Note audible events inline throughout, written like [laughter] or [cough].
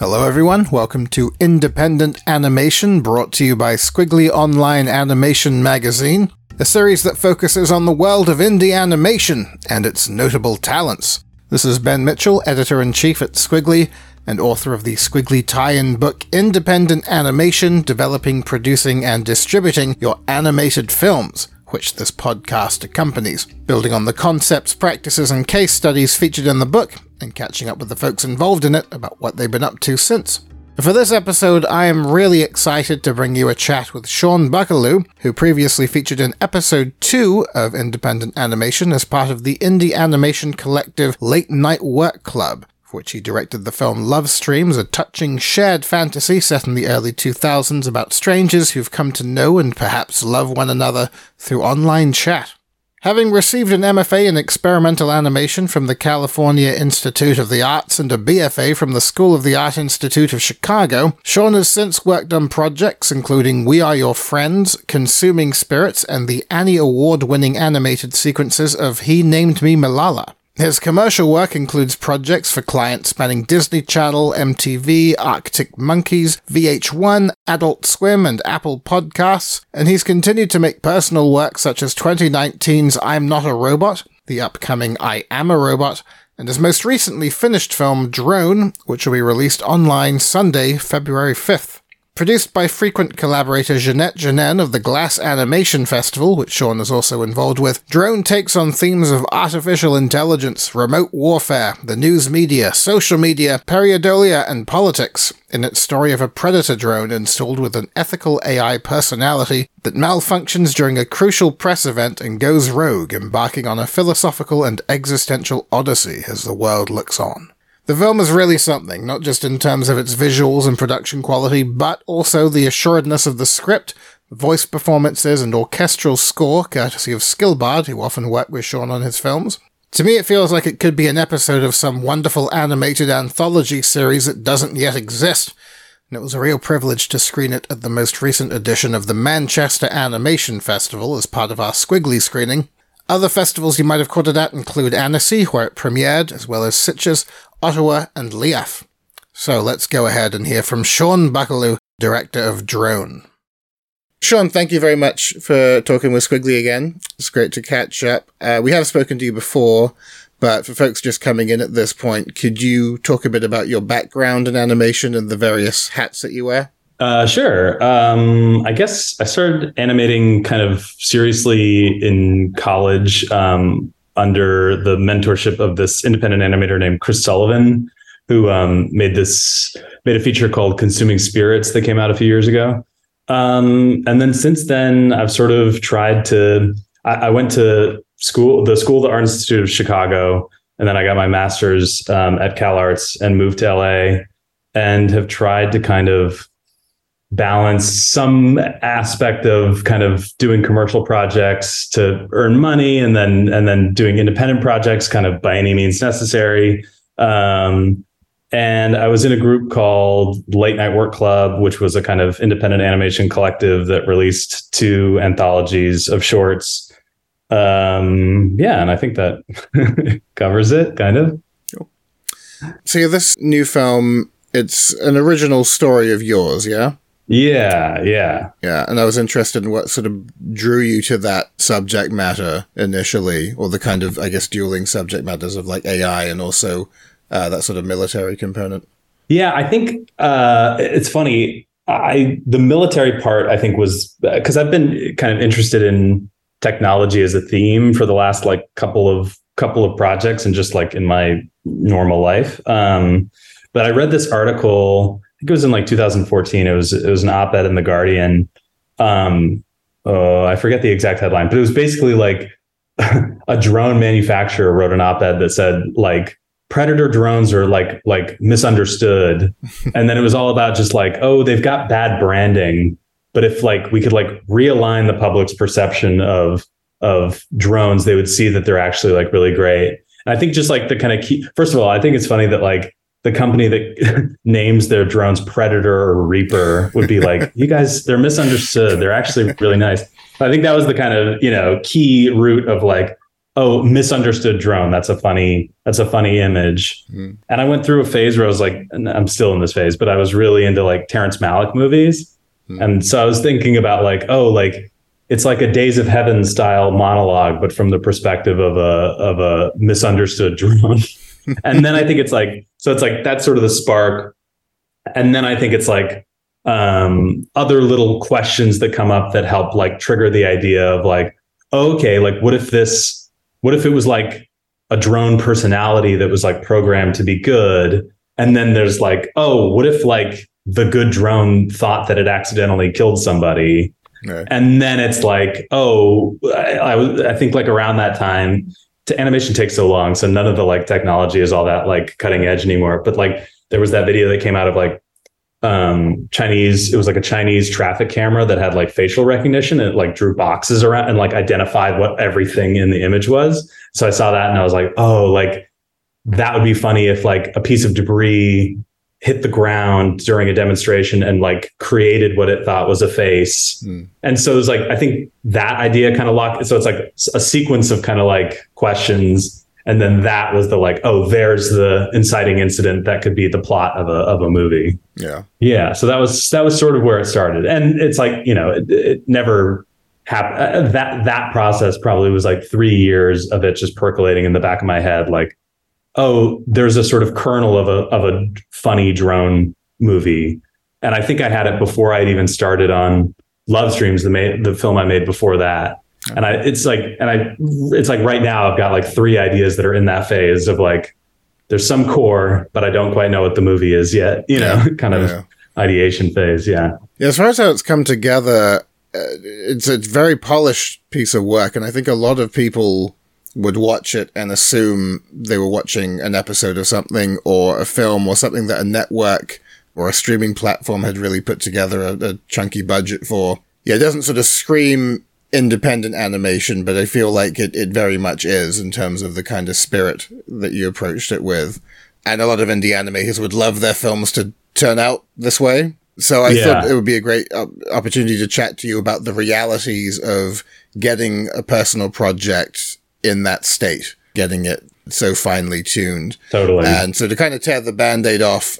Hello, everyone. Welcome to Independent Animation, brought to you by Squiggly Online Animation Magazine, a series that focuses on the world of indie animation and its notable talents. This is Ben Mitchell, editor in chief at Squiggly and author of the Squiggly tie in book Independent Animation Developing, Producing, and Distributing Your Animated Films which this podcast accompanies, building on the concepts, practices, and case studies featured in the book, and catching up with the folks involved in it about what they've been up to since. For this episode, I am really excited to bring you a chat with Sean Buckelew, who previously featured in episode 2 of Independent Animation as part of the indie animation collective Late Night Work Club, which he directed the film Love Streams, a touching shared fantasy set in the early 2000s about strangers who've come to know and perhaps love one another through online chat. Having received an MFA in experimental animation from the California Institute of the Arts and a BFA from the School of the Art Institute of Chicago, Sean has since worked on projects including We Are Your Friends, Consuming Spirits, and the Annie Award winning animated sequences of He Named Me Malala. His commercial work includes projects for clients spanning Disney Channel, MTV, Arctic Monkeys, VH1, Adult Swim, and Apple Podcasts, and he's continued to make personal work such as 2019's I'm Not a Robot, the upcoming I Am a Robot, and his most recently finished film Drone, which will be released online Sunday, February 5th. Produced by frequent collaborator Jeanette Jeannin of the Glass Animation Festival, which Sean is also involved with, Drone takes on themes of artificial intelligence, remote warfare, the news media, social media, pareidolia, and politics in its story of a predator drone installed with an ethical AI personality that malfunctions during a crucial press event and goes rogue, embarking on a philosophical and existential odyssey as the world looks on. The film is really something, not just in terms of its visuals and production quality, but also the assuredness of the script, voice performances, and orchestral score, courtesy of Skillbard, who often worked with Sean on his films. To me, it feels like it could be an episode of some wonderful animated anthology series that doesn't yet exist, and it was a real privilege to screen it at the most recent edition of the Manchester Animation Festival as part of our Squiggly screening. Other festivals you might have caught it at include Annecy, where it premiered, as well as Sitges, Ottawa, and Lièvre. So let's go ahead and hear from Sean Buckelew, director of Drone. Sean, thank you very much for talking with Squiggly again. It's great to catch up. Uh, we have spoken to you before, but for folks just coming in at this point, could you talk a bit about your background in animation and the various hats that you wear? Uh, sure. Um, I guess I started animating kind of seriously in college um, under the mentorship of this independent animator named Chris Sullivan, who um, made this made a feature called Consuming Spirits that came out a few years ago. Um, and then since then, I've sort of tried to. I, I, went to school, the School of the Art Institute of Chicago, and then I got my master's um, at Cal Arts and moved to LA, and have tried to kind of balance some aspect of kind of doing commercial projects to earn money and then and then doing independent projects kind of by any means necessary. Um, and i was in a group called late night work club which was a kind of independent animation collective that released two anthologies of shorts. Um, yeah and i think that [laughs] covers it kind of. So this new film it's an original story of yours yeah yeah, yeah. Yeah, and I was interested in what sort of drew you to that subject matter initially, or the kind of, I guess, dueling subject matters of like AI and also uh, that sort of military component. Yeah, I think uh, it's funny. I the military part I think was because I've been kind of interested in technology as a theme for the last like couple of couple of projects and just like in my normal life. Um, but I read this article it was in like 2014. It was it was an op-ed in the Guardian. Um, oh, I forget the exact headline, but it was basically like [laughs] a drone manufacturer wrote an op-ed that said like predator drones are like like misunderstood, [laughs] and then it was all about just like oh they've got bad branding, but if like we could like realign the public's perception of of drones, they would see that they're actually like really great. And I think just like the kind of key. First of all, I think it's funny that like the company that [laughs] names their drones Predator or Reaper would be like, you guys, they're misunderstood. They're actually really nice. I think that was the kind of, you know, key root of like oh, misunderstood drone. That's a funny, that's a funny image. Mm. And I went through a phase where I was like, I'm still in this phase, but I was really into like Terrence Malick movies. Mm. And so I was thinking about like, oh, like it's like a Days of Heaven style monologue, but from the perspective of a of a misunderstood drone. [laughs] and then I think it's like, so it's like that's sort of the spark. And then I think it's like um, other little questions that come up that help like trigger the idea of like, oh, okay, like what if this what if it was like a drone personality that was like programmed to be good? And then there's like, oh, what if like the good drone thought that it accidentally killed somebody? Right. And then it's like, oh, I, I, I think like around that time, to animation takes so long, so none of the like technology is all that like cutting edge anymore. But like there was that video that came out of like um, Chinese, it was like a Chinese traffic camera that had like facial recognition and it like drew boxes around and like identified what everything in the image was. So I saw that and I was like, oh, like that would be funny if like a piece of debris hit the ground during a demonstration and like created what it thought was a face. Mm. And so it was like, I think that idea kind of locked. So it's like a sequence of kind of like questions and then that was the like oh there's the inciting incident that could be the plot of a of a movie yeah yeah so that was that was sort of where it started and it's like you know it, it never happened uh, that that process probably was like three years of it just percolating in the back of my head like oh there's a sort of kernel of a of a funny drone movie and i think i had it before i'd even started on love streams the ma- the film i made before that and I, it's like, and I, it's like right now I've got like three ideas that are in that phase of like, there's some core, but I don't quite know what the movie is yet, you know, [laughs] kind of yeah. ideation phase. Yeah. Yeah. As far as how it's come together, uh, it's a very polished piece of work. And I think a lot of people would watch it and assume they were watching an episode of something or a film or something that a network or a streaming platform had really put together a, a chunky budget for. Yeah, it doesn't sort of scream independent animation, but I feel like it, it very much is in terms of the kind of spirit that you approached it with. And a lot of indie animators would love their films to turn out this way. So I yeah. thought it would be a great uh, opportunity to chat to you about the realities of getting a personal project in that state, getting it so finely tuned. Totally. And so to kind of tear the band-aid off,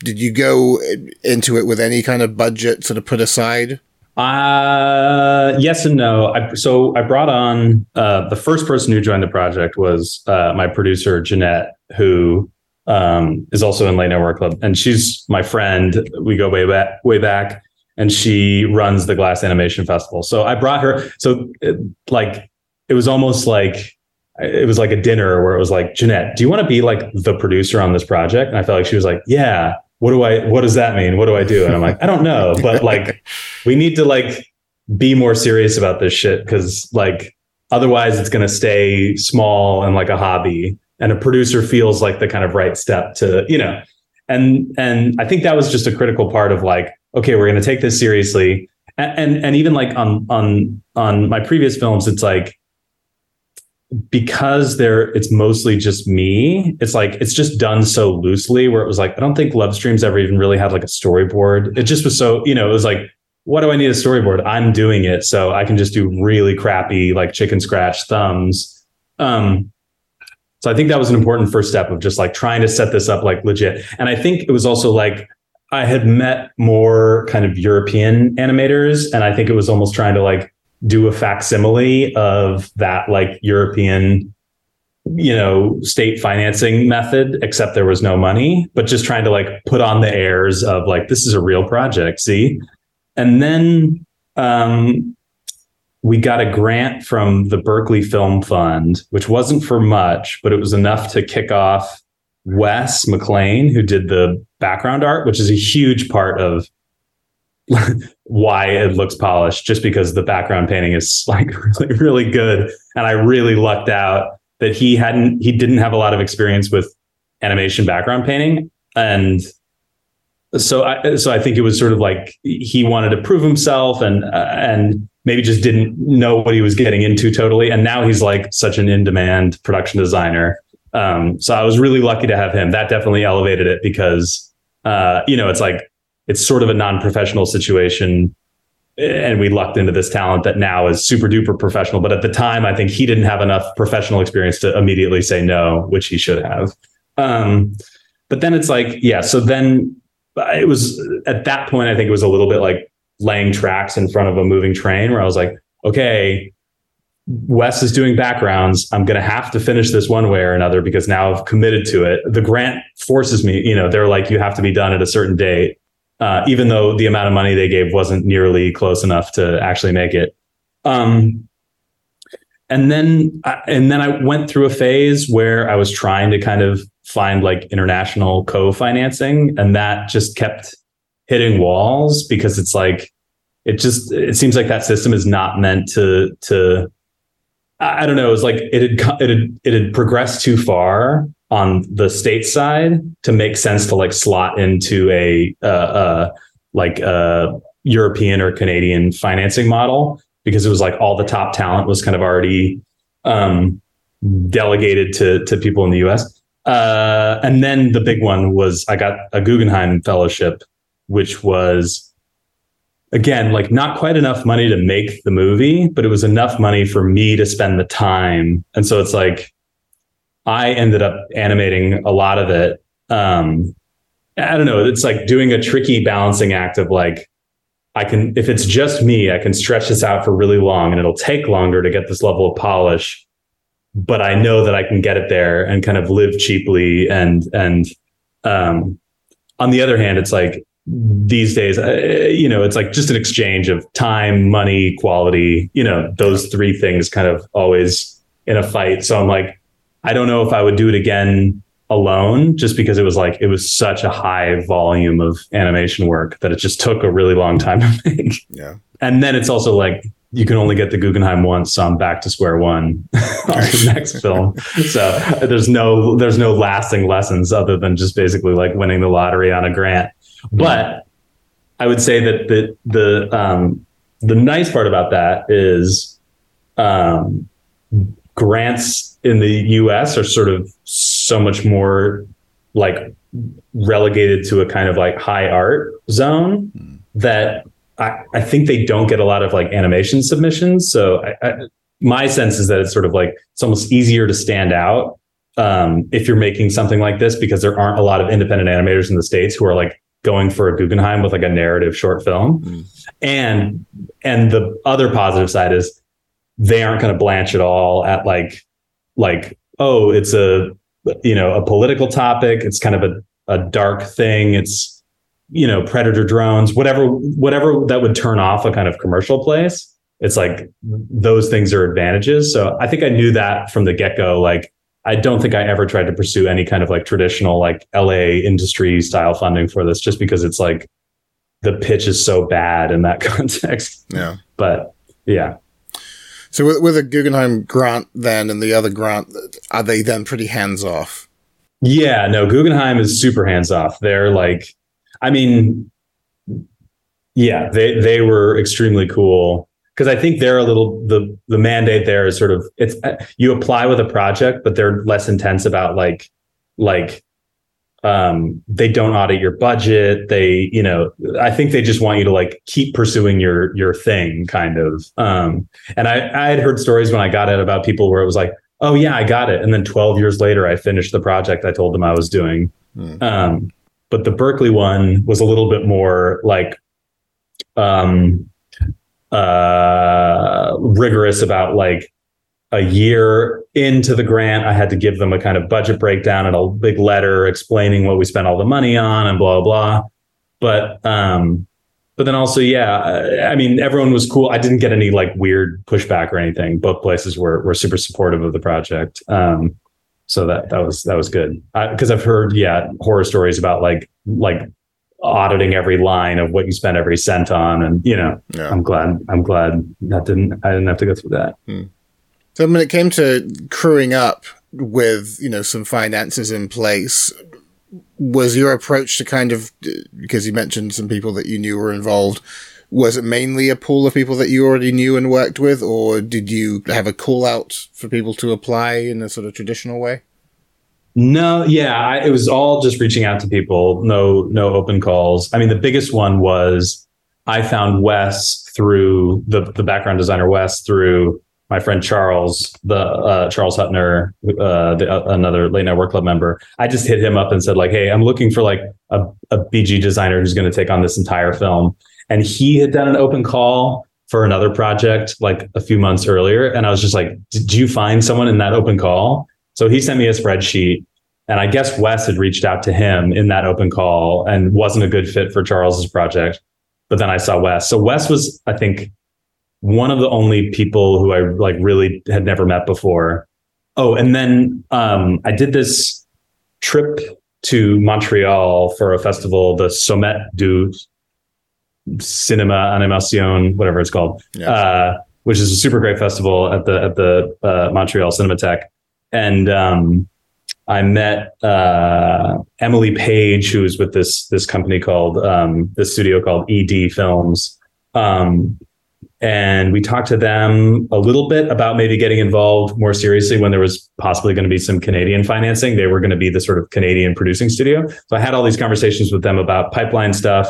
did you go into it with any kind of budget sort of put aside? Uh, yes and no. I, so I brought on uh, the first person who joined the project was uh, my producer Jeanette, who um, is also in Late Night Work Club, and she's my friend. We go way back, way back, and she runs the Glass Animation Festival. So I brought her. So like it was almost like it was like a dinner where it was like Jeanette, do you want to be like the producer on this project? And I felt like she was like, yeah what do I what does that mean? What do I do? And I'm like, I don't know, but like [laughs] we need to like be more serious about this shit cuz like otherwise it's going to stay small and like a hobby and a producer feels like the kind of right step to, you know. And and I think that was just a critical part of like okay, we're going to take this seriously. And, and and even like on on on my previous films it's like because there it's mostly just me it's like it's just done so loosely where it was like i don't think love streams ever even really had like a storyboard. It just was so you know it was like what do i need a storyboard? I'm doing it so i can just do really crappy like chicken scratch thumbs. Um so i think that was an important first step of just like trying to set this up like legit. And i think it was also like i had met more kind of european animators and i think it was almost trying to like do a facsimile of that like European, you know, state financing method, except there was no money, but just trying to like put on the airs of like, this is a real project, see? And then um, we got a grant from the Berkeley Film Fund, which wasn't for much, but it was enough to kick off Wes McLean, who did the background art, which is a huge part of [laughs] why it looks polished just because the background painting is [laughs] like really really good. And i really lucked out that he hadn't he didn't have a lot of experience with animation background painting. And so i so i think it was sort of like he wanted to prove himself and uh, and maybe just didn't know what he was getting into totally. And now he's like such an in demand production designer. Um, so i was really lucky to have him. That definitely elevated it because uh, you know it's like it's sort of a non-professional situation and we lucked into this talent that now is super duper professional. But at the time, I think he didn't have enough professional experience to immediately say no, which he should have. Um, but then it's like, yeah. So then it was at that point, I think it was a little bit like laying tracks in front of a moving train where I was like, okay, Wes is doing backgrounds. I'm going to have to finish this one way or another because now I've committed to it. The grant forces me, you know, they're like, you have to be done at a certain date uh, even though the amount of money they gave wasn't nearly close enough to actually make it. Um, and then, I, and then I went through a phase where I was trying to kind of find like international co-financing, and that just kept hitting walls because it's like it just it seems like that system is not meant to to I don't know. It was like it had it had it had progressed too far on the state side to make sense to like slot into a uh, uh, like a European or Canadian financing model because it was like all the top talent was kind of already um, delegated to to people in the U.S. Uh, and then the big one was I got a Guggenheim fellowship, which was again like not quite enough money to make the movie, but it was enough money for me to spend the time. And so it's like I ended up animating a lot of it. Um, I don't know. It's like doing a tricky balancing act of like, I can, if it's just me, I can stretch this out for really long and it'll take longer to get this level of polish. But I know that I can get it there and kind of live cheaply. And, and, um, on the other hand, it's like these days, uh, you know, it's like just an exchange of time, money, quality, you know, those three things kind of always in a fight. So I'm like, I don't know if I would do it again alone just because it was like it was such a high volume of animation work that it just took a really long time to [laughs] make. Yeah. And then it's also like you can only get the Guggenheim once, so I'm back to square one [laughs] on the next film. So there's no there's no lasting lessons other than just basically like winning the lottery on a grant. But I would say that the the um, the nice part about that is um, grants in the US are sort of so much more like relegated to a kind of like high art zone mm. that I, I think they don't get a lot of like animation submissions. So I, I, my sense is that it's sort of like it's almost easier to stand out um, if you're making something like this because there aren't a lot of independent animators in the states who are like going for a Guggenheim with like a narrative short film. Mm. And and the other positive side is they aren't going to blanch at all at like like oh it's a you know a political topic. It's kind of a, a dark thing. It's you know predator drones whatever whatever that would turn off a kind of commercial place. It's like those things are advantages. So i think i knew that from the get-go. Like i don't think i ever tried to pursue any kind of like traditional like la industry style funding for this just because it's like the pitch is so bad in that [laughs] context. Yeah. But yeah so with, with a Guggenheim grant then and the other grant, are they then pretty hands off? Yeah, no, Guggenheim is super hands off. They're like, I mean, yeah, they they were extremely cool because I think they're a little the the mandate there is sort of it's you apply with a project, but they're less intense about like like um, they don't audit your budget. They, you know, I think they just want you to like keep pursuing your your thing, kind of. Um, and I I had heard stories when I got it about people where it was like, oh yeah, I got it, and then 12 years later, I finished the project I told them I was doing. Mm. Um, but the Berkeley one was a little bit more like um, uh, rigorous about like a year into the grant, I had to give them a kind of budget breakdown and a big letter explaining what we spent all the money on and blah blah. But um, but then also, yeah, I mean, everyone was cool. I didn't get any like weird pushback or anything. Both places were were super supportive of the project. Um, so that that was that was good because I've heard yeah horror stories about like like auditing every line of what you spent every cent on, and you know, yeah. I'm glad I'm glad that didn't I didn't have to go through that. Hmm. So when it came to crewing up with, you know, some finances in place, was your approach to kind of, because you mentioned some people that you knew were involved, was it mainly a pool of people that you already knew and worked with, or did you have a call out for people to apply in a sort of traditional way? No, yeah, I, it was all just reaching out to people. No, no open calls. I mean, the biggest one was I found Wes through the the background designer Wes through my friend Charles, the uh, Charles Huettner, uh, the, uh, another late night work club member. I just hit him up and said like, "Hey, I'm looking for like a, a BG designer who's going to take on this entire film." And he had done an open call for another project like a few months earlier, and I was just like, "Did you find someone in that open call?" So he sent me a spreadsheet, and I guess Wes had reached out to him in that open call and wasn't a good fit for Charles's project. But then I saw Wes. So Wes was, I think, one of the only people who I like really had never met before. Oh, and then um, I did this trip to Montreal for a festival, the Sommet du Cinema Animation, whatever it's called, yes. uh, which is a super great festival at the at the uh, Montreal Cinematheque. And um, I met uh, Emily Page, who's with this this company called um, this studio called ED Films. Um, and we talked to them a little bit about maybe getting involved more seriously when there was possibly going to be some Canadian financing. They were going to be the sort of Canadian producing studio. So I had all these conversations with them about pipeline stuff.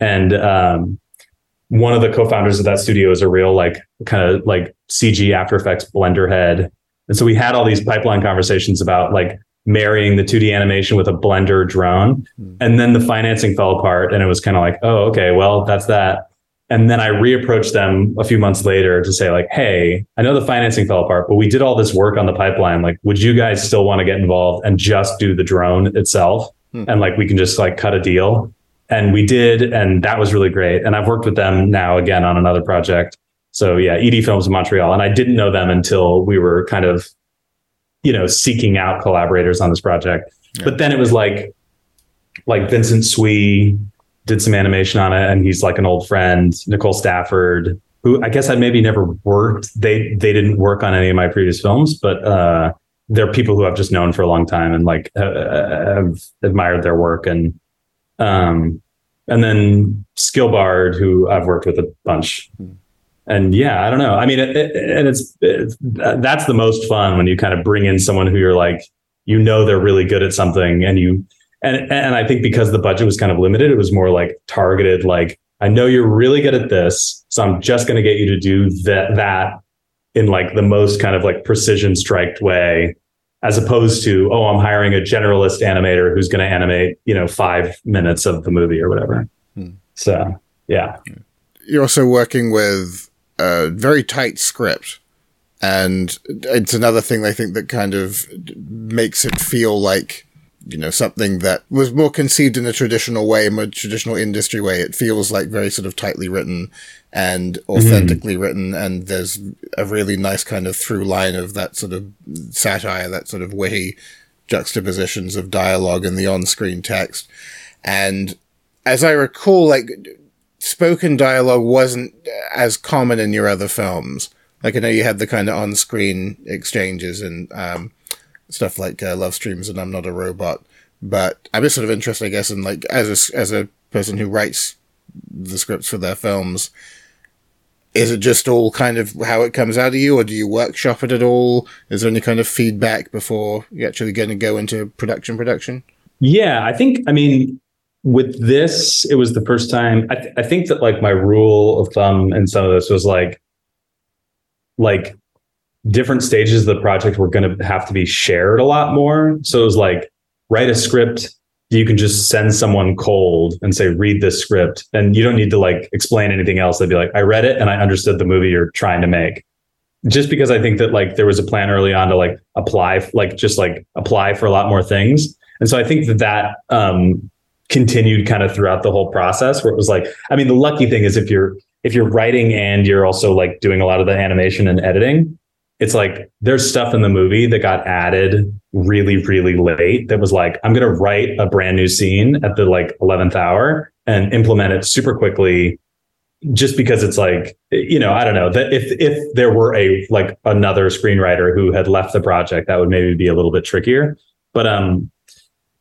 And um, one of the co-founders of that studio is a real like kind of like CG After Effects blender head. And so we had all these pipeline conversations about like marrying the 2D animation with a blender drone. Mm. And then the financing fell apart and it was kind of like, oh, okay, well, that's that and then I reapproached them a few months later to say, like, hey, I know the financing fell apart, but we did all this work on the pipeline. Like, would you guys still want to get involved and just do the drone itself? Hmm. And like, we can just like cut a deal. And we did. And that was really great. And I've worked with them now again on another project. So yeah, ED Films in Montreal. And I didn't know them until we were kind of, you know, seeking out collaborators on this project. Yeah. But then it was like, like Vincent Sui, did some animation on it, and he's like an old friend, Nicole Stafford, who I guess I maybe never worked. They they didn't work on any of my previous films, but uh, they're people who I've just known for a long time and like uh, have admired their work and um and then Skillbard, who I've worked with a bunch. And yeah, I don't know. I mean, it, it, and it's, it's that's the most fun when you kind of bring in someone who you're like, you know, they're really good at something, and you and and I think because the budget was kind of limited, it was more like targeted. Like I know you're really good at this, so I'm just going to get you to do that that in like the most kind of like precision striked way, as opposed to oh, I'm hiring a generalist animator who's going to animate you know five minutes of the movie or whatever. Hmm. So yeah, you're also working with a very tight script. And it's another thing I think that kind of makes it feel like you know, something that was more conceived in a traditional way, a more traditional industry way. It feels like very sort of tightly written and authentically mm-hmm. written. And there's a really nice kind of through line of that sort of satire, that sort of witty juxtapositions of dialogue and the on-screen text. And as I recall, like spoken dialogue wasn't as common in your other films. Like I know you had the kind of on-screen exchanges and, um, stuff like uh, Love Streams and I'm Not a Robot. But I'm just sort of interested, I guess, in like as a, as a person who writes the scripts for their films. Is it just all kind of how it comes out of you, or do you workshop it at all? Is there any kind of feedback before you're actually going to go into production? Production? Yeah, I think. I mean, with this, it was the first time. I, th- I think that like my rule of thumb in some of this was like, like different stages of the project were going to have to be shared a lot more. So it was like write a script. You can just send someone cold and say, read this script. And you don't need to like explain anything else. They'd be like, I read it and I understood the movie you're trying to make. Just because I think that like there was a plan early on to like apply, like just like apply for a lot more things. And so I think that that um, continued kind of throughout the whole process where it was like, I mean, the lucky thing is if you're, if you're writing and you're also like doing a lot of the animation and editing, it's like there's stuff in the movie that got added really, really late that was like, I'm going to write a brand new scene at the like 11th hour and implement it super quickly just because it's like, you know, I don't know that if, if there were a, like another screenwriter who had left the project, that would maybe be a little bit trickier. But, um,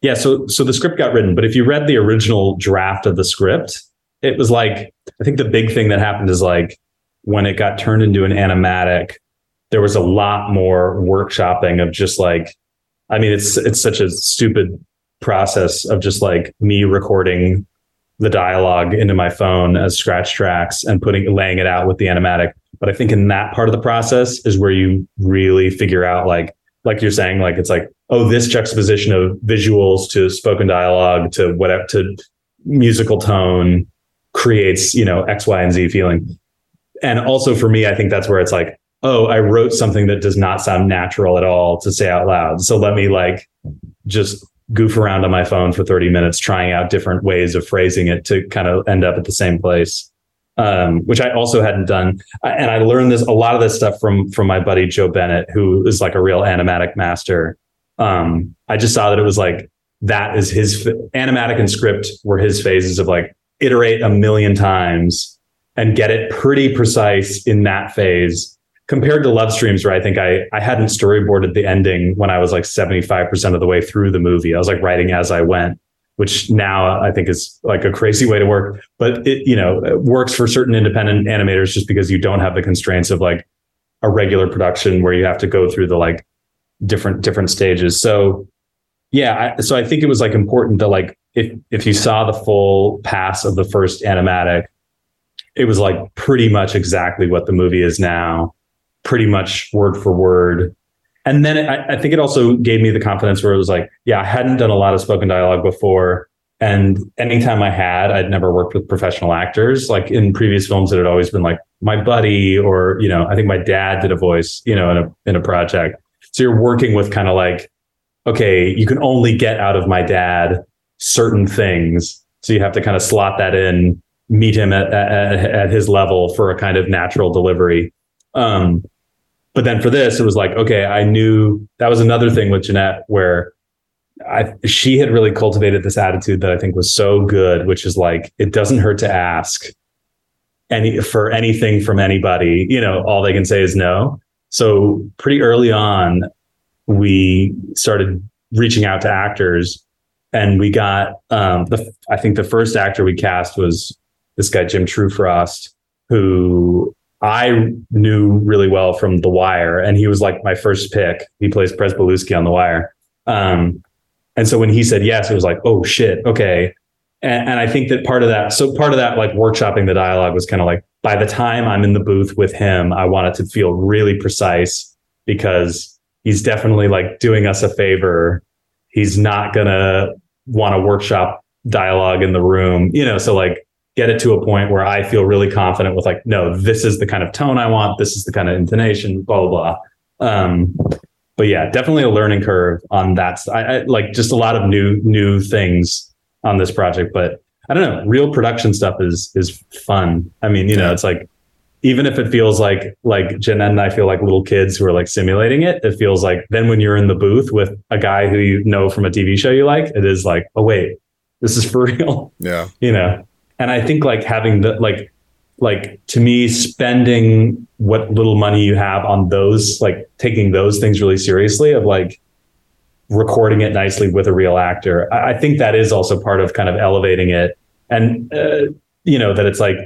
yeah, so, so the script got written, but if you read the original draft of the script, it was like, I think the big thing that happened is like when it got turned into an animatic, there was a lot more workshopping of just like, I mean, it's it's such a stupid process of just like me recording the dialogue into my phone as scratch tracks and putting laying it out with the animatic. But I think in that part of the process is where you really figure out like like you're saying, like it's like, oh, this juxtaposition of visuals to spoken dialogue to whatever to musical tone creates, you know, X, Y, and Z feeling. And also for me, I think that's where it's like, oh, I wrote something that does not sound natural at all to say out loud. So let me like just goof around on my phone for 30 minutes trying out different ways of phrasing it to kind of end up at the same place um, which i also hadn't done and i learned this a lot of this stuff from from my buddy joe bennett who is like a real animatic master um, i just saw that it was like that is his animatic and script were his phases of like iterate a million times and get it pretty precise in that phase compared to Love Streams, where I think I I hadn't storyboarded the ending when I was like 75% of the way through the movie. I was like writing as I went, which now I think is like a crazy way to work. But it, you know, it works for certain independent animators just because you don't have the constraints of like a regular production where you have to go through the like different different stages. So yeah, I, so I think it was like important that like if if you saw the full pass of the first animatic, it was like pretty much exactly what the movie is now pretty much word for word. And then I, I think it also gave me the confidence where it was like, yeah, I hadn't done a lot of spoken dialogue before. And anytime I had, I'd never worked with professional actors. Like in previous films, it had always been like my buddy, or you know, I think my dad did a voice, you know, in a in a project. So you're working with kind of like, okay, you can only get out of my dad certain things. So you have to kind of slot that in, meet him at, at, at his level for a kind of natural delivery. Um, but then for this, it was like, okay, I knew that was another thing with Jeanette where I, she had really cultivated this attitude that I think was so good, which is like, it doesn't hurt to ask any for anything from anybody, you know, all they can say is no. So pretty early on, we started reaching out to actors and we got um, the I think the first actor we cast was this guy Jim True-Frost, who I knew really well from The Wire, and he was like my first pick. He plays Pryzbylewski on The Wire. Um, and so when he said yes, it was like, oh shit, okay. And, and I think that part of that, so part of that, like workshopping the dialogue was kind of like, by the time I'm in the booth with him, I want it to feel really precise because he's definitely like doing us a favor. He's not gonna want to workshop dialogue in the room, you know. So like get it to a point where I feel really confident with like, no, this is the kind of tone I want. This is the kind of intonation, blah, blah, blah. Um, but yeah, definitely a learning curve on that. I, I like just a lot of new, new things on this project, but I don't know, real production stuff is, is fun. I mean, you know, it's like, even if it feels like like Jeanette and I feel like little kids who are like simulating it, it feels like then when you're in the booth with a guy who you know from a TV show you like, it is like, oh wait, this is [laughs] for real. Yeah. You know and I think like having the like like to me spending what little money you have on those like taking those things really seriously of like recording it nicely with a real actor I, I think that is also part of kind of elevating it. And uh, you know that it's like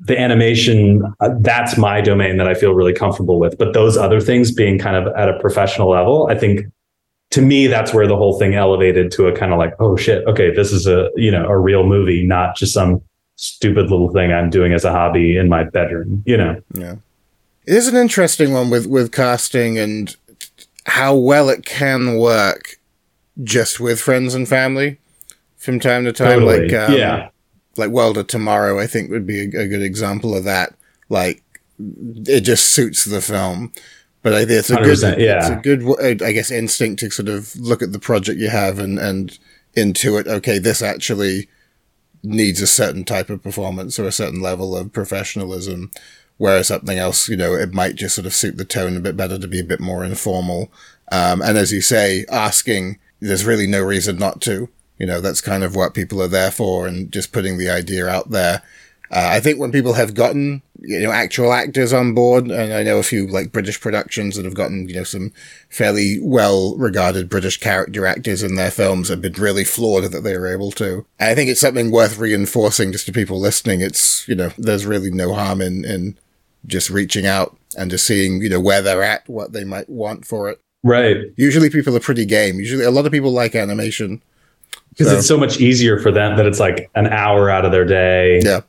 the animation uh, that's my domain that I feel really comfortable with. But those other things being kind of at a professional level I think to me, that's where the whole thing elevated to a kind of like, oh shit, okay, this is a you know a real movie, not just some stupid little thing I'm doing as a hobby in my bedroom. You know. Yeah, it is an interesting one with with casting and how well it can work just with friends and family from time to time. Totally. Like um, yeah, like World of Tomorrow, I think would be a, a good example of that. Like it just suits the film but I think it's a good, yeah. it's a good, I guess, instinct to sort of look at the project you have and and intuit. Okay, this actually needs a certain type of performance or a certain level of professionalism, whereas something else, you know, it might just sort of suit the tone a bit better to be a bit more informal. Um, and as you say, asking, there's really no reason not to. You know, that's kind of what people are there for, and just putting the idea out there. Uh, I think when people have gotten you know actual actors on board, and I know a few like British productions that have gotten you know some fairly well regarded British character actors in their films have been really flawed that they were able to. And I think it's something worth reinforcing just to people listening. It's you know there's really no harm in in just reaching out and just seeing you know where they're at, what they might want for it. Right. Usually people are pretty game. Usually a lot of people like animation because So- it's so much easier for them that it's like an hour out of their day. Yeah.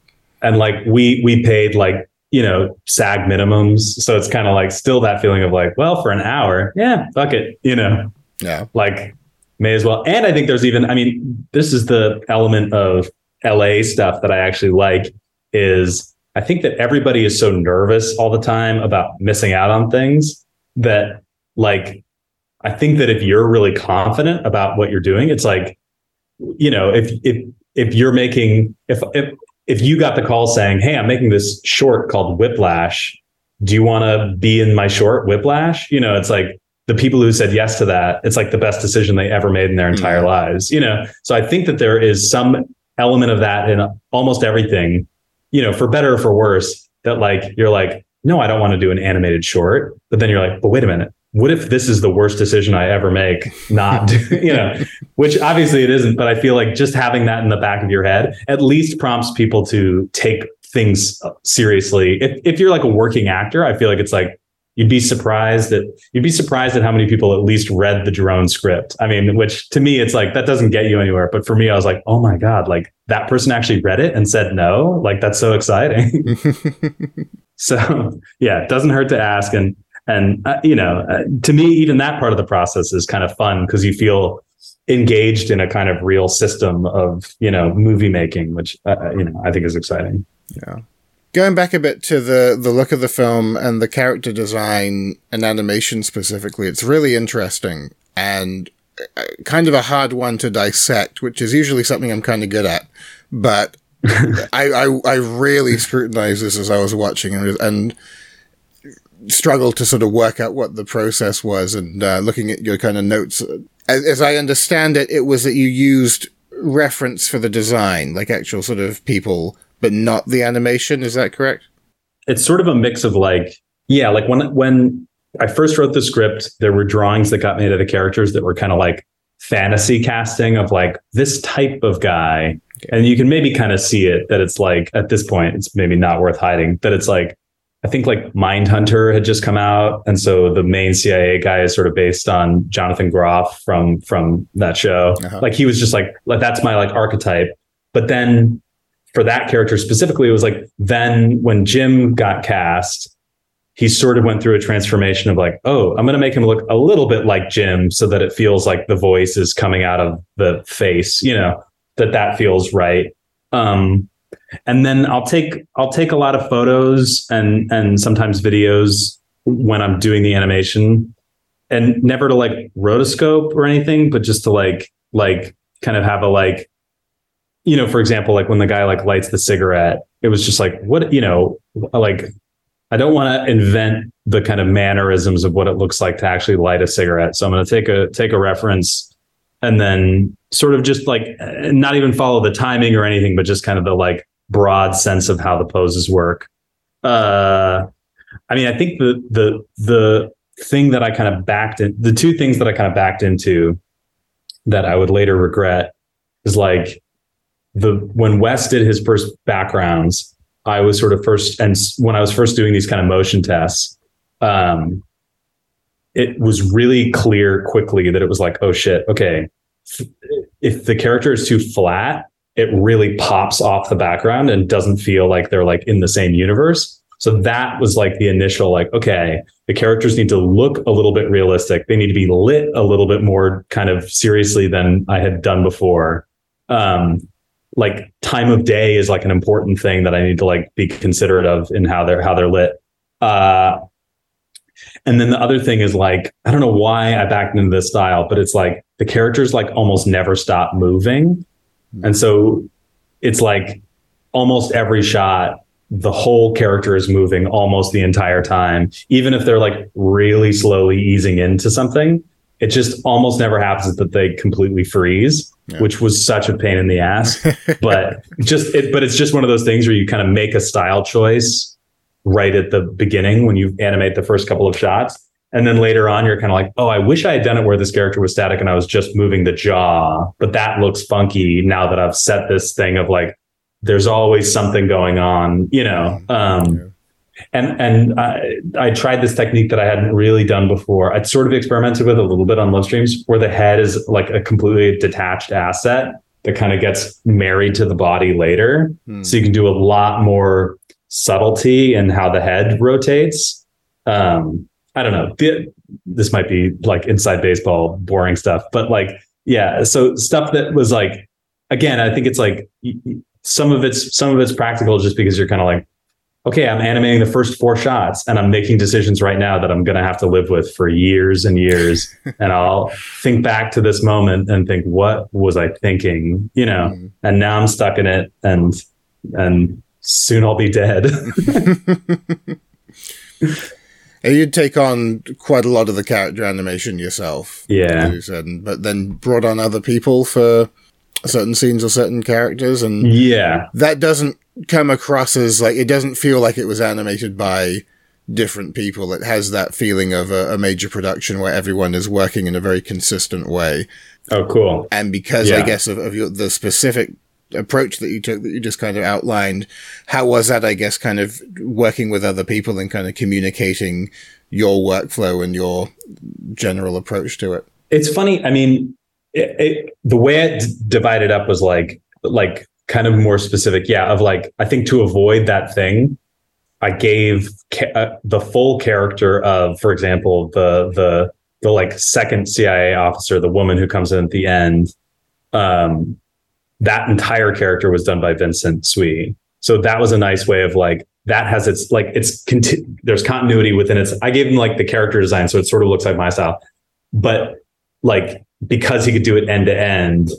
And like we we paid like, you know, SAG minimums. So it's kind of like still that feeling of like, well, for an hour, yeah, fuck it. You know, Yeah. like may as well. And I think there's even, I mean, this is the element of LA stuff that I actually like is I think that everybody is so nervous all the time about missing out on things that like I think that if you're really confident about what you're doing, it's like, you know, if if if you're making if if if you got the call saying, "Hey, I'm making this short called Whiplash. Do you want to be in my short Whiplash?" You know, it's like the people who said yes to that, it's like the best decision they ever made in their entire Mhm. lives. You know, so I think that there is some element of that in almost everything. You know, for better or for worse, that like you're like, no, I don't want to do an animated short, but then you're like, but wait a minute. What if this is the worst decision I ever make? Not, [laughs] you know, which obviously it isn't, but I feel like just having that in the back of your head at least prompts people to take things seriously. If, if you're like a working actor, I feel like it's like you'd be surprised that you'd be surprised at how many people at least read the drone script. I mean, which to me, it's like that doesn't get you anywhere. But for me, I was like, oh my God, like that person actually read it and said no. Like that's so exciting. [laughs] [laughs] so yeah, it doesn't hurt to ask. And, and uh, you know, uh, to me, even that part of the process is kind of fun because you feel engaged in a kind of real system of you know movie making, which uh, you know I think is exciting. Yeah. Going back a bit to the, the look of the film and the character design and animation specifically, it's really interesting and uh, kind of a hard one to dissect, which is usually something I'm kind of good at. But [laughs] I, I, I really scrutinized this as I was watching and, and struggled to sort of work out what the process was and uh, looking at your kind of notes. As, as I understand it, it was that you used reference for the design, like actual sort of people, but not the animation. Is that correct? It's sort of a mix of like yeah, like when when I first wrote the script, there were drawings that got made of the characters that were kind of like fantasy casting of like this type of guy. And you can maybe kind of see it that it's like at this point, it's maybe not worth hiding that it's like, I think like Mindhunter had just come out. And so the main CIA guy is sort of based on Jonathan Groff from, from that show. Uh-huh. Like he was just like, like, that's my like archetype. But then for that character specifically, it was like, then when Jim got cast, he sort of went through a transformation of like, oh, I'm going to make him look a little bit like Jim so that it feels like the voice is coming out of the face, you know, that that feels right. Um, and then I'll take I'll take a lot of photos and and sometimes videos when I'm doing the animation, and never to like rotoscope or anything, but just to like like kind of have a like, you know, for example, like when the guy like lights the cigarette, it was just like what you know, like I don't want to invent the kind of mannerisms of what it looks like to actually light a cigarette. So I'm going to take a take a reference and then sort of just like not even follow the timing or anything, but just kind of the like broad sense of how the poses work. Uh, I mean, I think the the the thing that I kind of backed in, the two things that I kind of backed into that I would later regret is like the when Wes did his first backgrounds, I was sort of first and when I was first doing these kind of motion tests, um, it was really clear quickly that it was like, oh shit, okay, if the character is too flat, it really pops off the background and doesn't feel like they're like in the same universe. So that was like the initial like, okay, the characters need to look a little bit realistic. They need to be lit a little bit more kind of seriously than I had done before. Um, like time of day is like an important thing that I need to like be considerate of in how they're how they're lit. Uh, and then the other thing is like I don't know why I backed into this style, but it's like the characters like almost never stop moving, and so it's like almost every shot the whole character is moving almost the entire time, even if they're like really slowly easing into something. It just almost never happens that they completely freeze, Yeah. which was such a pain in the ass [laughs] but just it, but it's just one of those things where you kind of make a style choice right at the beginning when you animate the first couple of shots and then later on you're kind of like oh i wish i had done it where this character was static and i was just moving the jaw but that looks funky now that i've set this thing of like there's always something going on you know um and and I, I tried this technique that I hadn't really done before. I'd sort of experimented with a little bit on love streams, where the head is like a completely detached asset that kind of gets married to the body later. Hmm. So you can do a lot more subtlety in how the head rotates. Um, I don't know. This might be like inside baseball, boring stuff, but like, yeah. So stuff that was like, again, I think it's like some of it's some of it's practical just because you're kind of like, okay, I'm animating the first four shots and I'm making decisions right now that I'm going to have to live with for years and years. [laughs] and I'll think back to this moment and think, what was I thinking? You know, mm. and now I'm stuck in it and, and soon I'll be dead. [laughs] [laughs] You'd take on quite a lot of the character animation yourself. Yeah. You said, but then brought on other people for certain scenes or certain characters. And yeah, that doesn't come across as like it doesn't feel like it was animated by different people. It has that feeling of a, a major production where everyone is working in a very consistent way. Oh, cool! And because yeah. I guess of, of your, the specific approach that you took that you just kind of outlined, how was that? I guess kind of working with other people and kind of communicating your workflow and your general approach to it. It's funny. I mean, it, it, the way it divided up was like like kind of more specific. Yeah, of like I think to avoid that thing, I gave ca- uh, the full character of, for example, the the the like second CIA officer, the woman who comes in at the end. Um, that entire character was done by Vincent Sui. So that was a nice way of like that has its like it's conti- there's continuity within its. I gave him like the character design, so it sort of looks like my style, but like because he could do it end to end,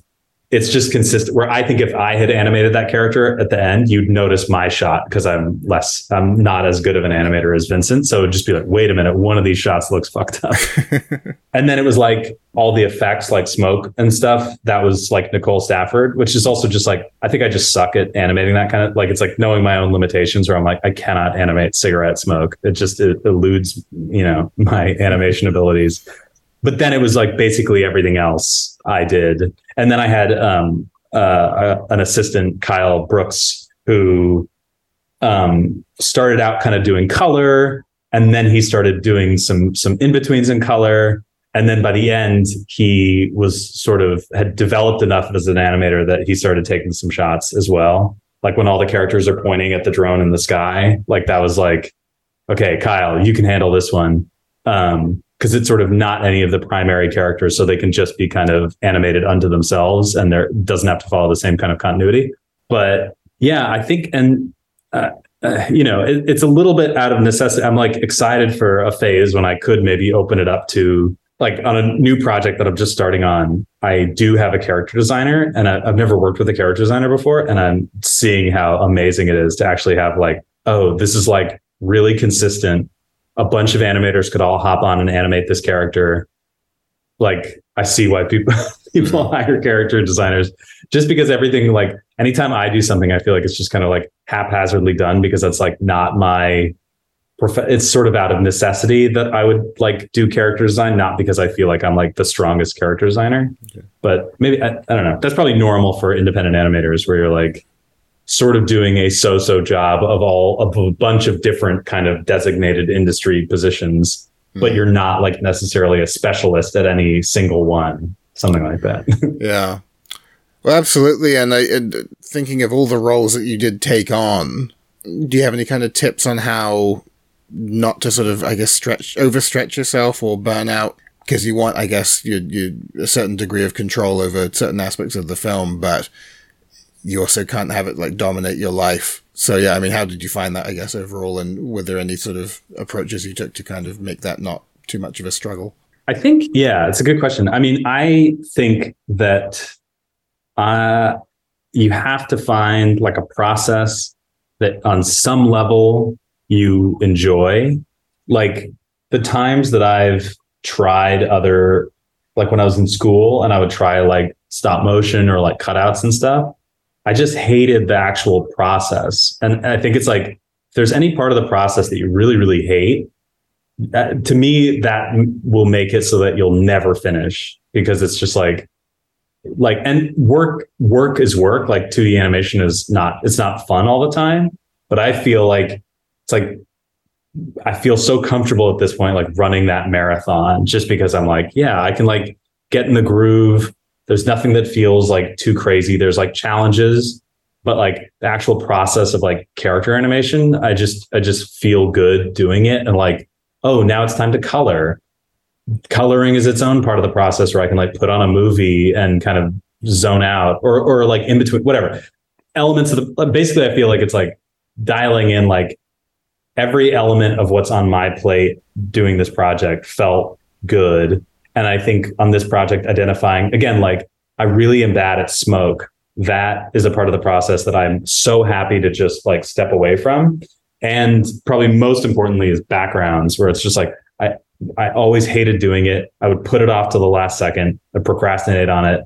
it's just consistent where I think if I had animated that character at the end, you'd notice my shot because I'm less, I'm not as good of an animator as Vincent. So it'd just be like, wait a minute, one of these shots looks fucked up. [laughs] and then it was like all the effects like smoke and stuff. That was like Nicole Stafford, which is also just like, I think I just suck at animating that kind of like, it's like knowing my own limitations where I'm like, I cannot animate cigarette smoke. It just it eludes, you know, my animation abilities but then it was like basically everything else I did. And then I had um, uh, an assistant, Kyle Brooks, who um, started out kind of doing color, and then he started doing some some in betweens in color. And then by the end, he was sort of had developed enough as an animator that he started taking some shots as well. Like when all the characters are pointing at the drone in the sky, like that was like, okay, Kyle, you can handle this one. Um, because it's sort of not any of the primary characters, so they can just be kind of animated unto themselves, and there doesn't have to follow the same kind of continuity. But yeah, I think, and uh, uh, you know, it, it's a little bit out of necessity. I'm like excited for a phase when I could maybe open it up to like on a new project that I'm just starting on. I do have a character designer, and I, I've never worked with a character designer before, and I'm seeing how amazing it is to actually have like, oh, this is like really consistent a bunch of animators could all hop on and animate this character. Like i see why [laughs] people people hire character designers. Just because everything like anytime i do something i feel like it's just kind of like haphazardly done because that's like not my prof- it's sort of out of necessity that i would like do character design not because i feel like i'm like the strongest character designer. Okay. but maybe I, I don't know. That's probably normal for independent animators where you're like sort of doing a so-so job of all of a bunch of different kind of designated industry positions, mm-hmm. but you're not like necessarily a specialist at any single one, something like that. [laughs] yeah. Well, absolutely. And, I, and thinking of all the roles that you did take on, do you have any kind of tips on how not to sort of, I guess, stretch, overstretch yourself or burn out? Because you want, I guess, you, you a certain degree of control over certain aspects of the film, but you also can't have it like dominate your life. So yeah, I mean, how did you find that? I guess overall, and were there any sort of approaches you took to kind of make that not too much of a struggle? I think yeah, it's a good question. I mean, I think that uh, you have to find like a process that on some level you enjoy. Like the times that I've tried other, like when I was in school and I would try like stop motion or like cutouts and stuff I just hated the actual process. And I think it's like, if there's any part of the process that you really, really hate, to me, that will make it so that you'll never finish because it's just like, like, and work, work is work. Like 2D animation is not, it's not fun all the time. But I feel like it's like I feel so comfortable at this point, like running that marathon, just because I'm like, yeah, I can like get in the groove. There's nothing that feels like too crazy. There's like challenges, but like the actual process of like character animation, I just I just feel good doing it. And like, oh, now it's time to color. Coloring is its own part of the process where I can like put on a movie and kind of zone out or or like in between whatever elements of the uh, basically I feel like it's like dialing in like every element of what's on my plate doing this project felt good. And I think on this project, identifying again, like I really am bad at smoke. That is a part of the process that I'm so happy to just like step away from. And probably most importantly is backgrounds where it's just like I I always hated doing it. I would put it off to the last second and procrastinate on it.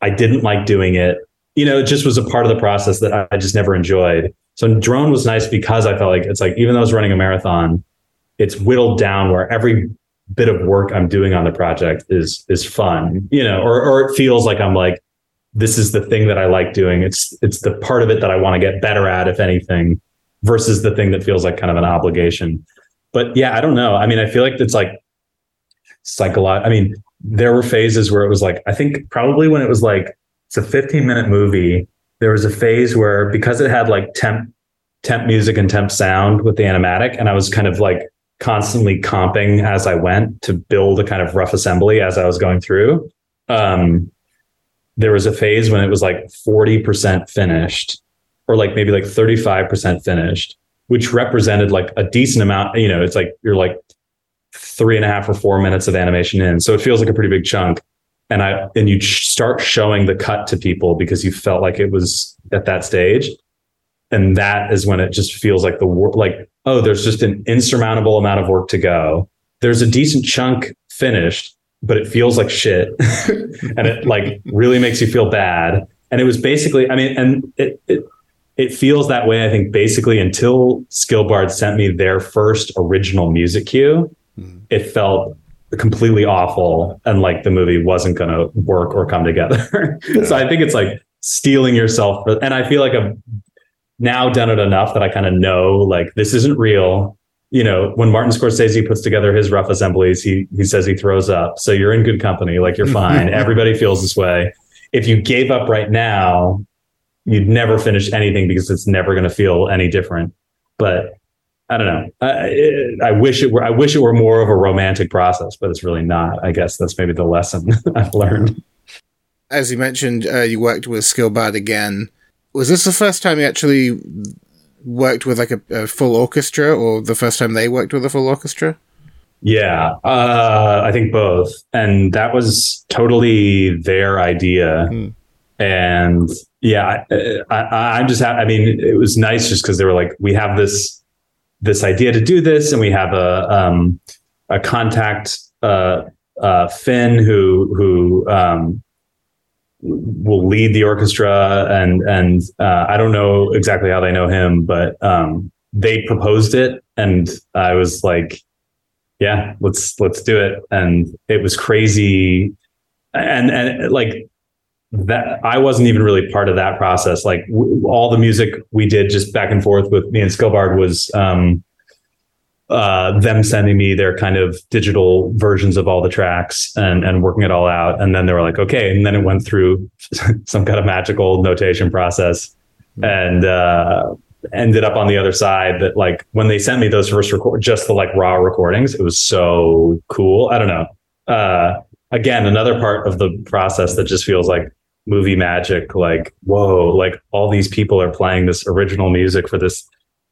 I didn't like doing it. You know, it just was a part of the process that I just never enjoyed. So drone was nice because I felt like it's like even though I was running a marathon, it's whittled down where every bit of work I'm doing on the project is is fun, you know, or or it feels like I'm like this is the thing that I like doing. It's it's the part of it that I want to get better at, if anything, versus the thing that feels like kind of an obligation. But yeah, I don't know. I mean, I feel like it's like psychological. I mean, there were phases where it was like I think probably when it was like it's a 15 minute movie there was a phase where because it had like temp temp music and temp sound with the animatic and i was kind of like constantly comping as i went to build a kind of rough assembly as i was going through. Um, there was a phase when it was like 40% finished or like maybe like 35% finished which represented like a decent amount you know it's like you're like three and a half or four minutes of animation in. So it feels like a pretty big chunk. And I and you start showing the cut to people because you felt like it was at that stage, and that is when it just feels like the like oh, there's just an insurmountable amount of work to go. There's a decent chunk finished, but it feels like shit, [laughs] and it like really makes you feel bad. And it was basically, I mean, and it, it it feels that way. I think basically until Skillbard sent me their first original music cue, mm. it felt completely awful and like the movie wasn't going to work or come together. [laughs] Yeah. so I think it's like stealing yourself. For, and I feel like I've now done it enough that I kind of know like this isn't real. You know, when Martin Scorsese puts together his rough assemblies, he he says he throws up. So you're in good company. Like you're [laughs] fine. Everybody feels this way. If you gave up right now, you'd never finish anything because it's never going to feel any different. But I don't know. I, I, wish it were. I wish it were more of a romantic process, but it's really not. I guess that's maybe the lesson [laughs] I've learned. As you mentioned, uh, you worked with Skillbard again. Was this the first time you actually worked with like a, a, full orchestra, or the first time they worked with a full orchestra? Yeah, uh, I think both, and that was totally their idea. Hmm. And yeah, I, I, I'm just. Ha- I mean, it was nice just because they were like, we have this this idea to do this, and we have a um, a contact uh, uh, Finn who who um, will lead the orchestra, and and uh, I don't know exactly how they know him, but um, they proposed it, and I was like, yeah, let's let's do it, and it was crazy, and and like that I wasn't even really part of that process. Like w- all the music we did just back and forth with me and Skillbard was um, uh, them sending me their kind of digital versions of all the tracks and and working it all out. And then they were like, okay. And then it went through [laughs] some kind of magical notation process mm-hmm. and uh, ended up on the other side. That like when they sent me those first record, just the like raw recordings, it was so cool. I don't know. Uh, again, another part of the process that just feels like movie magic like whoa like all these people are playing this original music for this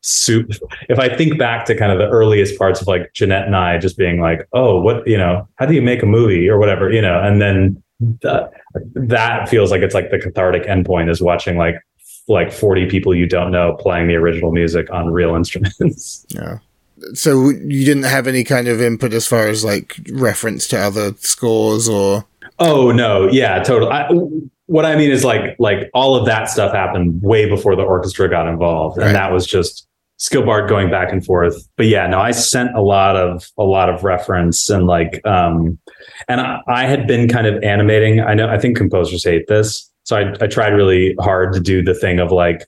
soup if i think back to kind of the earliest parts of like jeanette and i just being like oh what you know how do you make a movie? or whatever you know and then that, that feels like it's like the cathartic endpoint is watching like like 40 people you don't know playing the original music on real [laughs] instruments. Yeah. So you didn't have any kind of input as far as like reference to other scores or? Oh no. Yeah totally. I, what I mean is like like all of that stuff happened way before the orchestra got involved, right. and that was just Skillbard going back and forth. But yeah, no, I sent a lot of a lot of reference and like um and I, I had been kind of animating. I know I think composers hate this. So I, I tried really hard to do the thing of like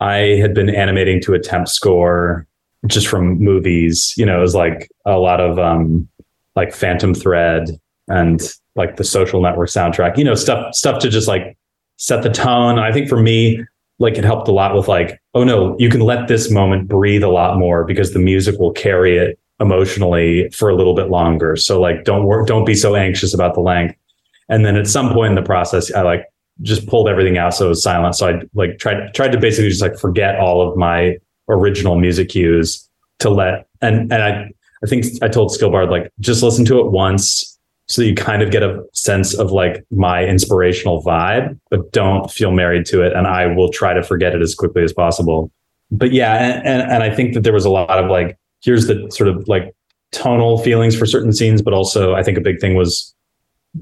I had been animating to a temp score just from movies. You know, it was like a lot of um, like Phantom Thread and like the Social Network soundtrack. You know, stuff stuff to just like set the tone. I think for me, like it helped a lot with like, oh no, you can let this moment breathe a lot more because the music will carry it emotionally for a little bit longer. So like, don't work, don't be so anxious about the length. And then at some point in the process, I like just pulled everything out so it was silent. So I like tried tried to basically just like forget all of my original music cues to let and and I I think I told Skillbard like just listen to it once so you kind of get a sense of like my inspirational vibe, but don't feel married to it. And I will try to forget it as quickly as possible. But yeah, and, and, and I think that there was a lot of like, here's the sort of like tonal feelings for certain scenes, but also I think a big thing was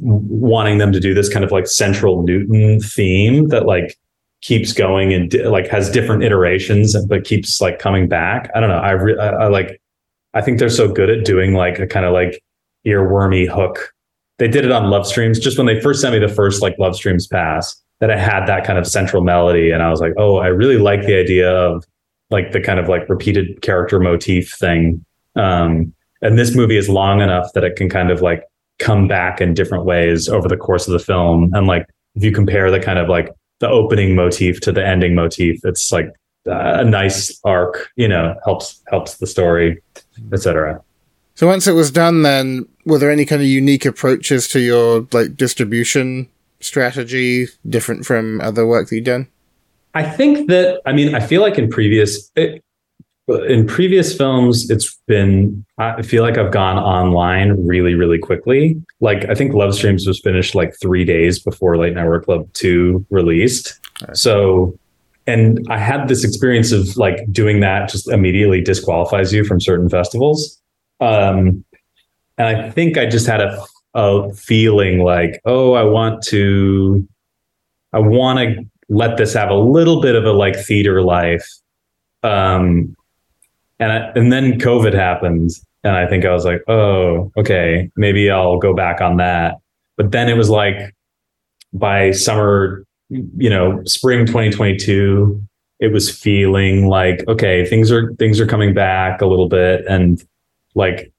wanting them to do this kind of like central Newton theme that like keeps going and di- like has different iterations, but keeps like coming back. I don't know. I, re- I, I like, I think they're so good at doing like a kind of like earwormy hook. They did it on Love Streams just when they first sent me the first like Love Streams pass that I had that kind of central melody. And I was like, oh, I really like the idea of like the kind of like repeated character motif thing. Um, and this movie is long enough that it can kind of like come back in different ways over the course of the film. And like if you compare the kind of like the opening motif to the ending motif, it's like a nice arc, you know, helps helps the story, etc. So once it was done, then were there any kind of unique approaches to your like distribution strategy, different from other work that you've done? I think that I mean I feel like in previous it, in previous films it's been I feel like I've gone online really really quickly. Like I think Love Streams was finished like 3 days before Late Night Work Club 2 released. Right. So and I had this experience of like doing that just immediately disqualifies you from certain festivals. Um, and I think I just had a, a feeling like, oh, I want to, I want to let this have a little bit of a like theater life. Um, and I, and then COVID happened, and I think I was like, oh, okay, maybe I'll go back on that. But then it was like by summer, you know, spring 2022, it was feeling like okay, things are things are coming back a little bit, and like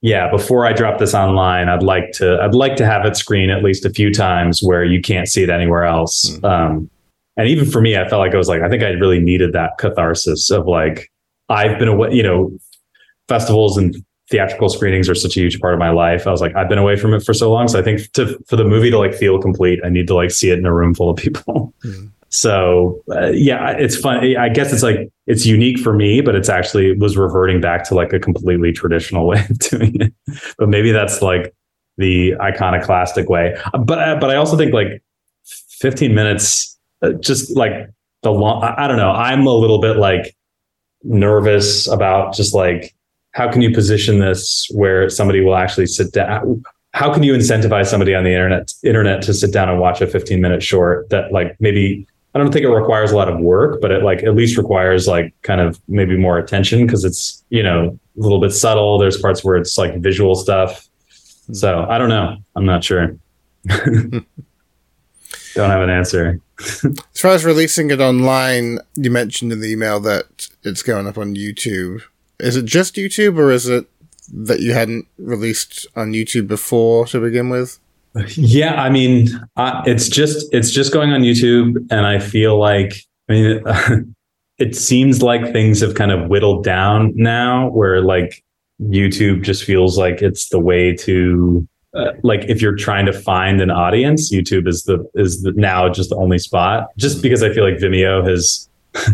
yeah before i drop this online i'd like to i'd like to have it screen at least a few times where you can't see it anywhere else mm-hmm. um, and even for me i felt like i was like i think i really needed that catharsis of like i've been away you know festivals and theatrical screenings are such a huge part of my life i was like i've been away from it for so long so i think to for the movie to like feel complete i need to like see it in a room full of people mm-hmm. So uh, yeah, it's fun. I guess it's like it's unique for me, but it's actually was reverting back to like a completely traditional [laughs] way of doing it. But maybe that's like the iconoclastic way. But uh, but I also think like 15 minutes, uh, just like the long. I don't know. I'm a little bit like nervous about just like how can you position this where somebody will actually sit down how can you incentivize somebody on the internet internet to sit down and watch a 15 minute short that like maybe I don't think it requires a lot of work, but it like at least requires like kind of maybe more attention because it's, you know, a little bit subtle. There's parts where it's like visual stuff. Hmm. So I don't know. I'm not sure. [laughs] don't have an answer. [laughs] as far as releasing it online, you mentioned in the email that it's going up on YouTube. Is it just YouTube or is it that you hadn't released on YouTube before to begin with? Yeah, I mean, uh, it's just it's just going on YouTube, and I feel like I mean, [laughs] it seems like things have kind of whittled down now, where like YouTube just feels like it's the way to uh, like if you're trying to find an audience, YouTube is the is the, now just the only spot. Just because I feel like Vimeo has [laughs]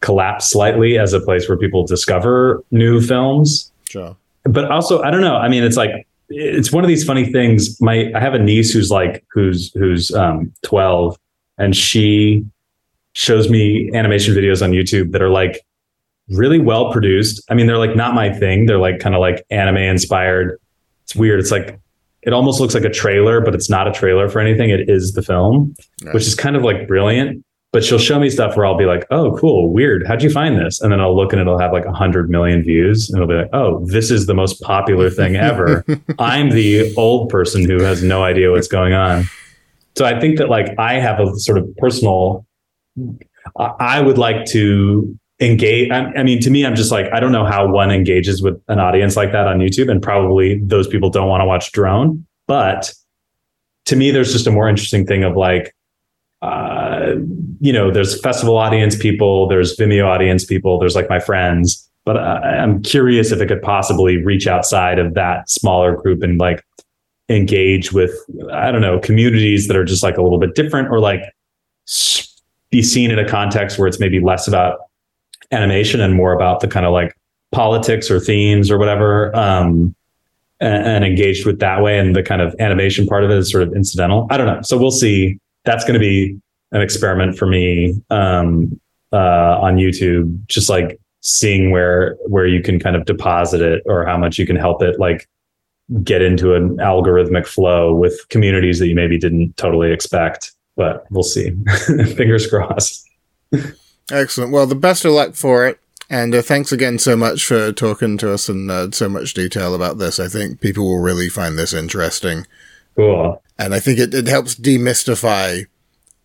collapsed slightly as a place where people discover new films. Sure. But also, I don't know. I mean, it's like it's one of these funny things. My I have a niece who's like who's who's um 12 and she shows me animation videos on YouTube that are like really well produced. I mean, they're like not my thing. They're like kind of like anime inspired. It's weird. It's like it almost looks like a trailer, but it's not a trailer for anything. It is the film, nice. which is kind of like brilliant but she'll show me stuff where I'll be like, oh, cool, weird. How'd you find this? And then I'll look and it'll have like a hundred million views. And it'll be like, oh, this is the most popular thing ever. [laughs] I'm the old person who has no idea what's going on. So I think that like I have a sort of personal, I would like to engage. I, I, mean, to me, I'm just like, I don't know how one engages with an audience like that on YouTube. And probably those people don't want to watch drone. But to me, there's just a more interesting thing of like, uh, you know, there's festival audience people, there's Vimeo audience people, there's like my friends. But I, I'm curious if it could possibly reach outside of that smaller group and like engage with, I don't know, communities that are just like a little bit different or like be seen in a context where it's maybe less about animation and more about the kind of like politics or themes or whatever um, and, and, engaged with that way and the kind of animation part of it is sort of incidental. I don't know. So we'll see that's going to be an experiment for me um, uh, on youtube just like seeing where where you can kind of deposit it or how much you can help it like get into an algorithmic flow with communities that you maybe didn't totally expect but we'll see [laughs] fingers crossed Excellent. Well, the best of luck for it. And uh, thanks again so much for talking to us in uh, so much detail about this. I think people will really find this interesting. Cool. And I think it, it helps demystify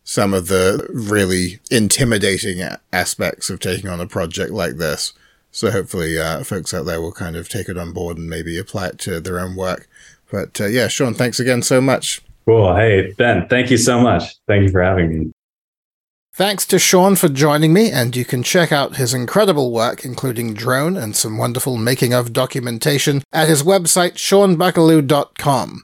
some of the really intimidating aspects of taking on a project like this. So hopefully, uh, folks out there will kind of take it on board and maybe apply it to their own work. But uh, yeah, Sean, thanks again so much. Cool. Hey, Ben, thank you so much. Thank you for having me. Thanks to Sean for joining me, and you can check out his incredible work, including drone and some wonderful making of documentation, at his website, seanbuckelew.com.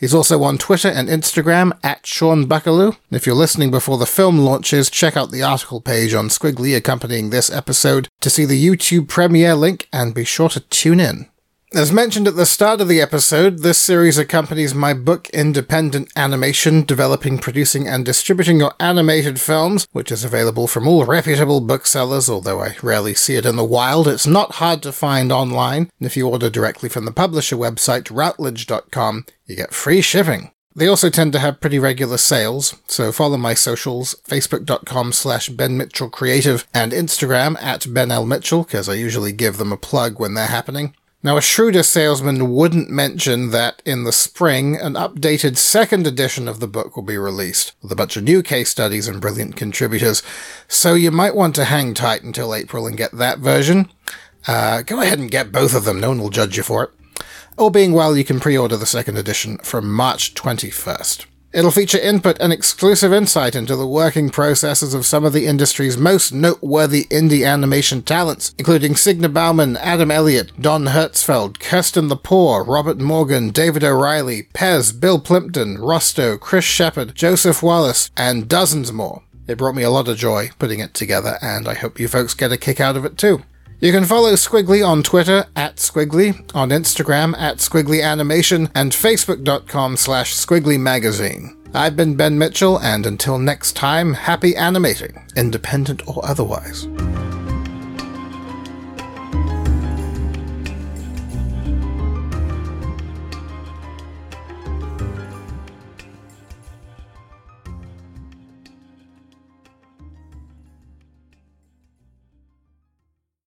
He's also on Twitter and Instagram at Sean Buckelew. If you're listening before the film launches, check out the article page on Skwigly accompanying this episode to see the YouTube premiere link and be sure to tune in. As mentioned at the start of the episode, this series accompanies my book Independent Animation Developing, Producing, and Distributing Your Animated Films, which is available from all reputable booksellers, although I rarely see it in the wild. It's not hard to find online, and if you order directly from the publisher website, routledge.com, you get free shipping. They also tend to have pretty regular sales, so follow my socials, facebook.com slash Ben Mitchell Creative and Instagram at Ben L. Mitchell, because I usually give them a plug when they're happening. Now, a shrewder salesman wouldn't mention that in the spring, an updated second edition of the book will be released, with a bunch of new case studies and brilliant contributors, so you might want to hang tight until April and get that version. Uh, go ahead and get both of them, no one will judge you for it. All being well, you can pre order the second edition from March 21st. It'll feature input and exclusive insight into the working processes of some of the industry's most noteworthy indie animation talents, including Signe Baumane, Adam Elliott, Don Hertzfeldt, Kirsten Lepore, Robert Morgan, David O'Reilly, PES, Bill Plympton, Rosto, Chris Shepherd, Joseph Wallace, and dozens more. It brought me a lot of joy putting it together, and I hope you folks get a kick out of it too. You can follow Skwigly on Twitter at Skwigly, on Instagram at Skwigly Animation, and Facebook.com slash Skwigly Magazine. I've been Ben Mitchell, and until next time, happy animating, independent or otherwise.